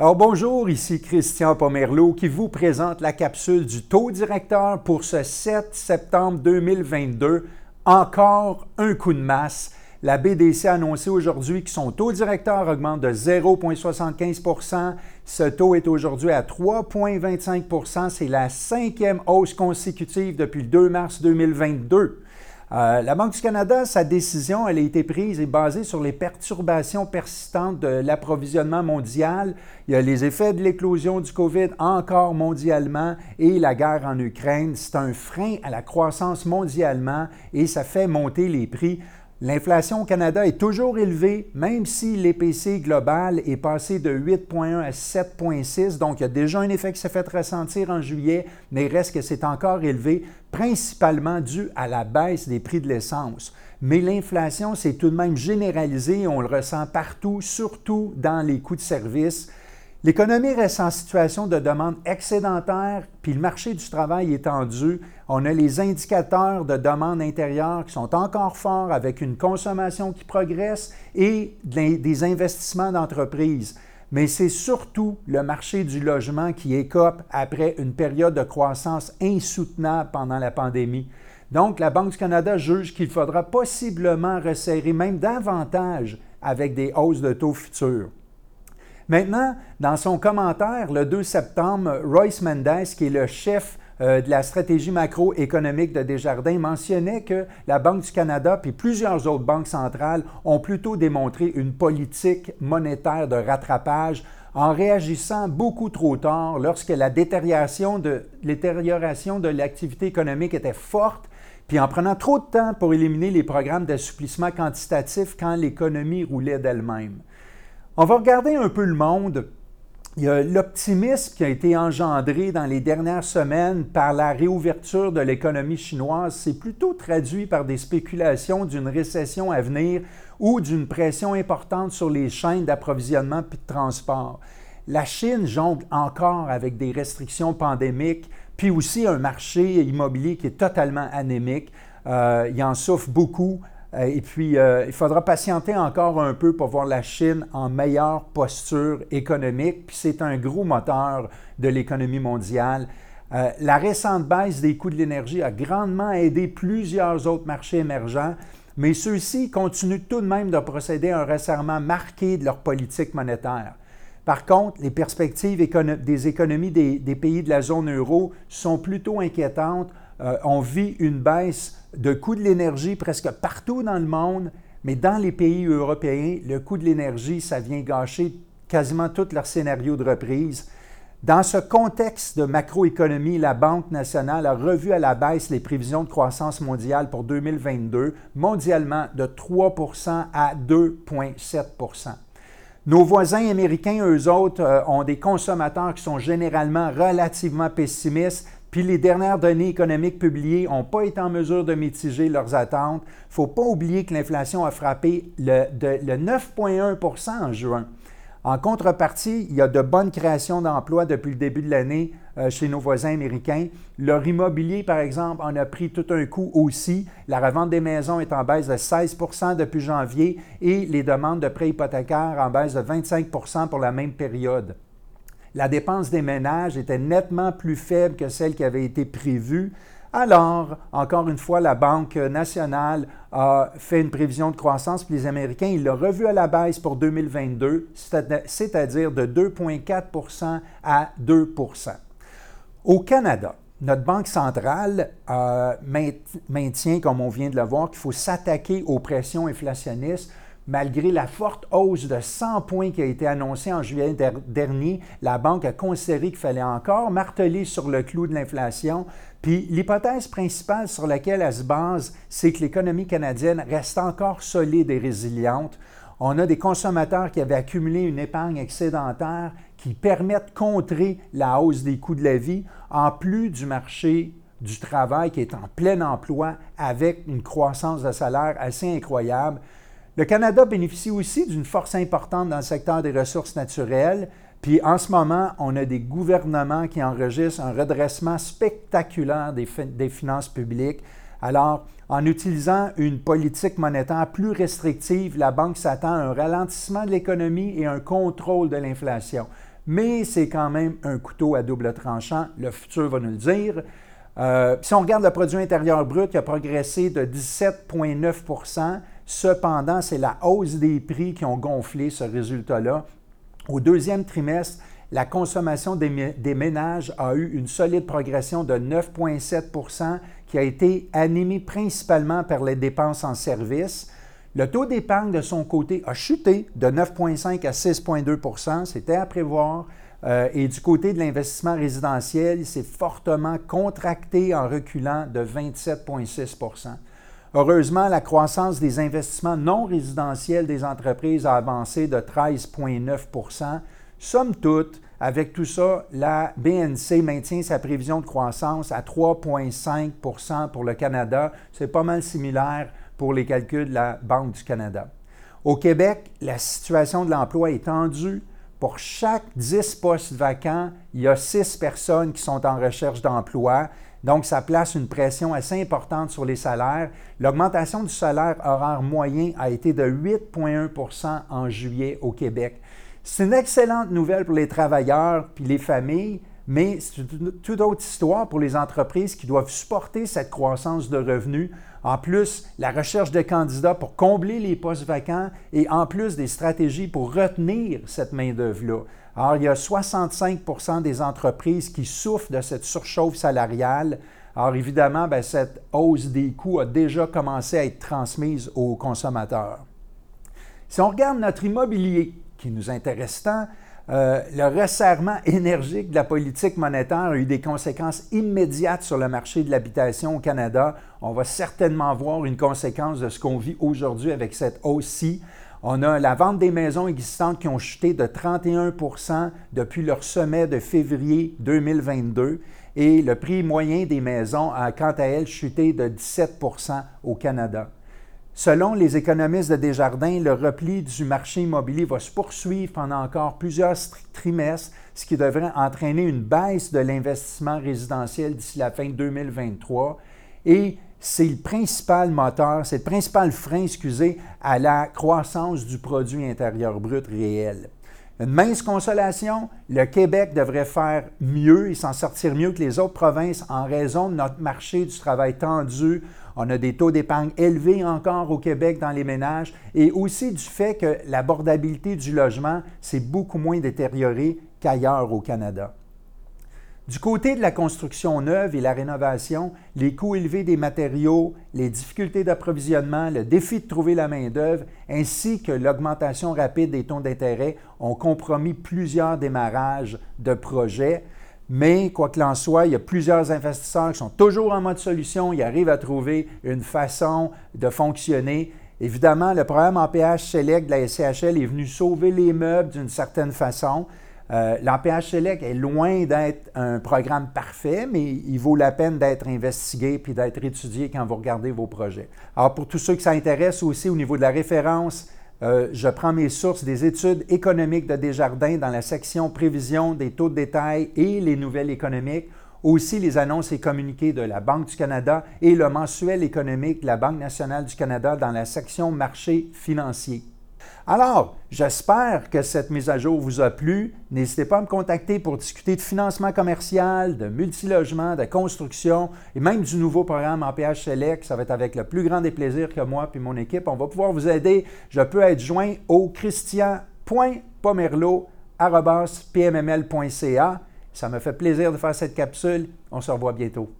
Alors bonjour, ici Christian Pomerleau qui vous présente la capsule du taux directeur pour ce 7 septembre 2022. Encore un coup de masse. La BDC a annoncé aujourd'hui que son taux directeur augmente de 0,75% Ce taux est aujourd'hui à 3,25% C'est la cinquième hausse consécutive depuis le 2 mars 2022. Euh, la Banque du Canada, sa décision, elle a été prise et basée sur les perturbations persistantes de l'approvisionnement mondial. Il y a les effets de l'éclosion du COVID encore mondialement et la guerre en Ukraine. C'est un frein à la croissance mondialement et ça fait monter les prix. L'inflation au Canada est toujours élevée, même si l'EPC global est passé de 8,1 à 7,6. Donc, il y a déjà un effet qui s'est fait ressentir en juillet, mais reste que c'est encore élevé, principalement dû à la baisse des prix de l'essence. Mais l'inflation, c'est tout de même généralisé, on le ressent partout, surtout dans les coûts de service. L'économie reste en situation de demande excédentaire, puis le marché du travail est tendu. On a les indicateurs de demande intérieure qui sont encore forts avec une consommation qui progresse et des investissements d'entreprise. Mais c'est surtout le marché du logement qui écope après une période de croissance insoutenable pendant la pandémie. Donc, la Banque du Canada juge qu'il faudra possiblement resserrer même davantage avec des hausses de taux futurs. Maintenant, dans son commentaire le 2 septembre, Royce Mendes, qui est le chef euh, de la stratégie macroéconomique de Desjardins, mentionnait que la Banque du Canada puis plusieurs autres banques centrales ont plutôt démontré une politique monétaire de rattrapage en réagissant beaucoup trop tard lorsque la détérioration de l'activité économique était forte, puis en prenant trop de temps pour éliminer les programmes d'assouplissement quantitatif quand l'économie roulait d'elle-même. On va regarder un peu le monde. L'optimisme qui a été engendré dans les dernières semaines par la réouverture de l'économie chinoise. C'est plutôt traduit par des spéculations d'une récession à venir ou d'une pression importante sur les chaînes d'approvisionnement et de transport. La Chine jongle encore avec des restrictions pandémiques, puis aussi un marché immobilier qui est totalement anémique. Euh, il en souffre beaucoup. Euh, et puis, euh, il faudra patienter encore un peu pour voir la Chine en meilleure posture économique. Puis, c'est un gros moteur de l'économie mondiale. Euh, la récente baisse des coûts de l'énergie a grandement aidé plusieurs autres marchés émergents, mais ceux-ci continuent tout de même de procéder à un resserrement marqué de leur politique monétaire. Par contre, les perspectives des économies des, pays de la zone euro sont plutôt inquiétantes. On vit une baisse de coût de l'énergie presque partout dans le monde, mais dans les pays européens, le coût de l'énergie, ça vient gâcher quasiment tout leur scénario de reprise. Dans ce contexte de macroéconomie, la Banque nationale a revu à la baisse les prévisions de croissance mondiale pour 2022, mondialement de 3% à 2,7% nos voisins américains, eux autres, euh, ont des consommateurs qui sont généralement relativement pessimistes, puis les dernières données économiques publiées n'ont pas été en mesure de mitiger leurs attentes. Il ne faut pas oublier que l'inflation a frappé le, 9,1% en juin. En contrepartie, il y a de bonnes créations d'emplois depuis le début de l'année euh, chez nos voisins américains. Leur immobilier, par exemple, en a pris tout un coup aussi. La revente des maisons est en baisse de 16% depuis janvier et les demandes de prêts hypothécaires en baisse de 25% pour la même période la dépense des ménages était nettement plus faible que celle qui avait été prévue. Alors, encore une fois, la Banque nationale a fait une prévision de croissance, puis les Américains, ils l'ont revu à la baisse pour 2022, c'est-à-dire de 2,4% à 2% Au Canada, notre Banque centrale euh, maintient, comme on vient de le voir, qu'il faut s'attaquer aux pressions inflationnistes Malgré la forte hausse de 100 points qui a été annoncée en juillet dernier, la banque a considéré qu'il fallait encore marteler sur le clou de l'inflation. Puis l'hypothèse principale sur laquelle elle se base, c'est que l'économie canadienne reste encore solide et résiliente. On a des consommateurs qui avaient accumulé une épargne excédentaire qui permet de contrer la hausse des coûts de la vie, en plus du marché du travail qui est en plein emploi avec une croissance de salaire assez incroyable. Le Canada bénéficie aussi d'une force importante dans le secteur des ressources naturelles. Puis en ce moment, on a des gouvernements qui enregistrent un redressement spectaculaire des, finances publiques. Alors, en utilisant une politique monétaire plus restrictive, la Banque s'attend à un ralentissement de l'économie et un contrôle de l'inflation. mais c'est quand même un couteau à double tranchant. Le futur va nous le dire. Euh, si on regarde le produit intérieur brut, il a progressé de 17,9 Cependant, c'est la hausse des prix qui ont gonflé ce résultat-là. Au deuxième trimestre, la consommation des, ménages a eu une solide progression de 9,7% qui a été animée principalement par les dépenses en services. Le taux d'épargne de son côté a chuté de 9,5 à 6,2% c'était à prévoir. Euh, et du côté de l'investissement résidentiel, il s'est fortement contracté en reculant de 27,6 Heureusement, la croissance des investissements non résidentiels des entreprises a avancé de 13,9% Somme toute, avec tout ça, la BNC maintient sa prévision de croissance à 3,5% pour le Canada. C'est pas mal similaire pour les calculs de la Banque du Canada. Au Québec, la situation de l'emploi est tendue. Pour chaque 10 postes vacants, il y a 6 personnes qui sont en recherche d'emploi. Donc, ça place une pression assez importante sur les salaires. L'augmentation du salaire horaire moyen a été de 8,1% en juillet au Québec. C'est une excellente nouvelle pour les travailleurs puis les familles, mais c'est toute autre histoire pour les entreprises qui doivent supporter cette croissance de revenus. En plus, la recherche de candidats pour combler les postes vacants et en plus des stratégies pour retenir cette main-d'œuvre-là. Alors, il y a 65% des entreprises qui souffrent de cette surchauffe salariale. Alors, évidemment, ben, cette hausse des coûts a déjà commencé à être transmise aux consommateurs. Si on regarde notre immobilier, qui nous intéresse tant, euh, le resserrement énergique de la politique monétaire a eu des conséquences immédiates sur le marché de l'habitation au Canada. On va certainement voir une conséquence de ce qu'on vit aujourd'hui avec cette hausse-ci. On a la vente des maisons existantes qui ont chuté de 31% depuis leur sommet de février 2022 et le prix moyen des maisons a quant à elle chuté de 17% au Canada. Selon les économistes de Desjardins, le repli du marché immobilier va se poursuivre pendant encore plusieurs trimestres, ce qui devrait entraîner une baisse de l'investissement résidentiel d'ici la fin 2023. Et c'est le principal moteur, c'est le principal frein, excusez, à la croissance du produit intérieur brut réel. Une mince consolation, le Québec devrait faire mieux et s'en sortir mieux que les autres provinces en raison de notre marché du travail tendu. On a des taux d'épargne élevés encore au Québec dans les ménages et aussi du fait que l'abordabilité du logement s'est beaucoup moins détériorée qu'ailleurs au Canada. Du côté de la construction neuve et la rénovation, les coûts élevés des matériaux, les difficultés d'approvisionnement, le défi de trouver la main-d'œuvre, ainsi que l'augmentation rapide des taux d'intérêt ont compromis plusieurs démarrages de projets. Mais quoi qu'il en soit, il y a plusieurs investisseurs qui sont toujours en mode solution, ils arrivent à trouver une façon de fonctionner. Évidemment, le programme en PH Select de la SCHL est venu sauver les meubles d'une certaine façon. Euh, L'APH Select est loin d'être un programme parfait, mais il vaut la peine d'être investigué puis d'être étudié quand vous regardez vos projets. Alors, pour tous ceux qui s'intéressent aussi au niveau de la référence, euh, je prends mes sources des études économiques de Desjardins dans la section prévision des taux de détail et les nouvelles économiques, aussi les annonces et communiqués de la Banque du Canada et le mensuel économique de la Banque nationale du Canada dans la section marché financier. Alors, j'espère que cette mise à jour vous a plu. N'hésitez pas à me contacter pour discuter de financement commercial, de multilogement, de construction et même du nouveau programme en PH Select. Ça va être avec le plus grand des plaisirs que moi et mon équipe. On va pouvoir vous aider. Je peux être joint au christian.pomerlo.pmml.ca. Ça me fait plaisir de faire cette capsule. On se revoit bientôt.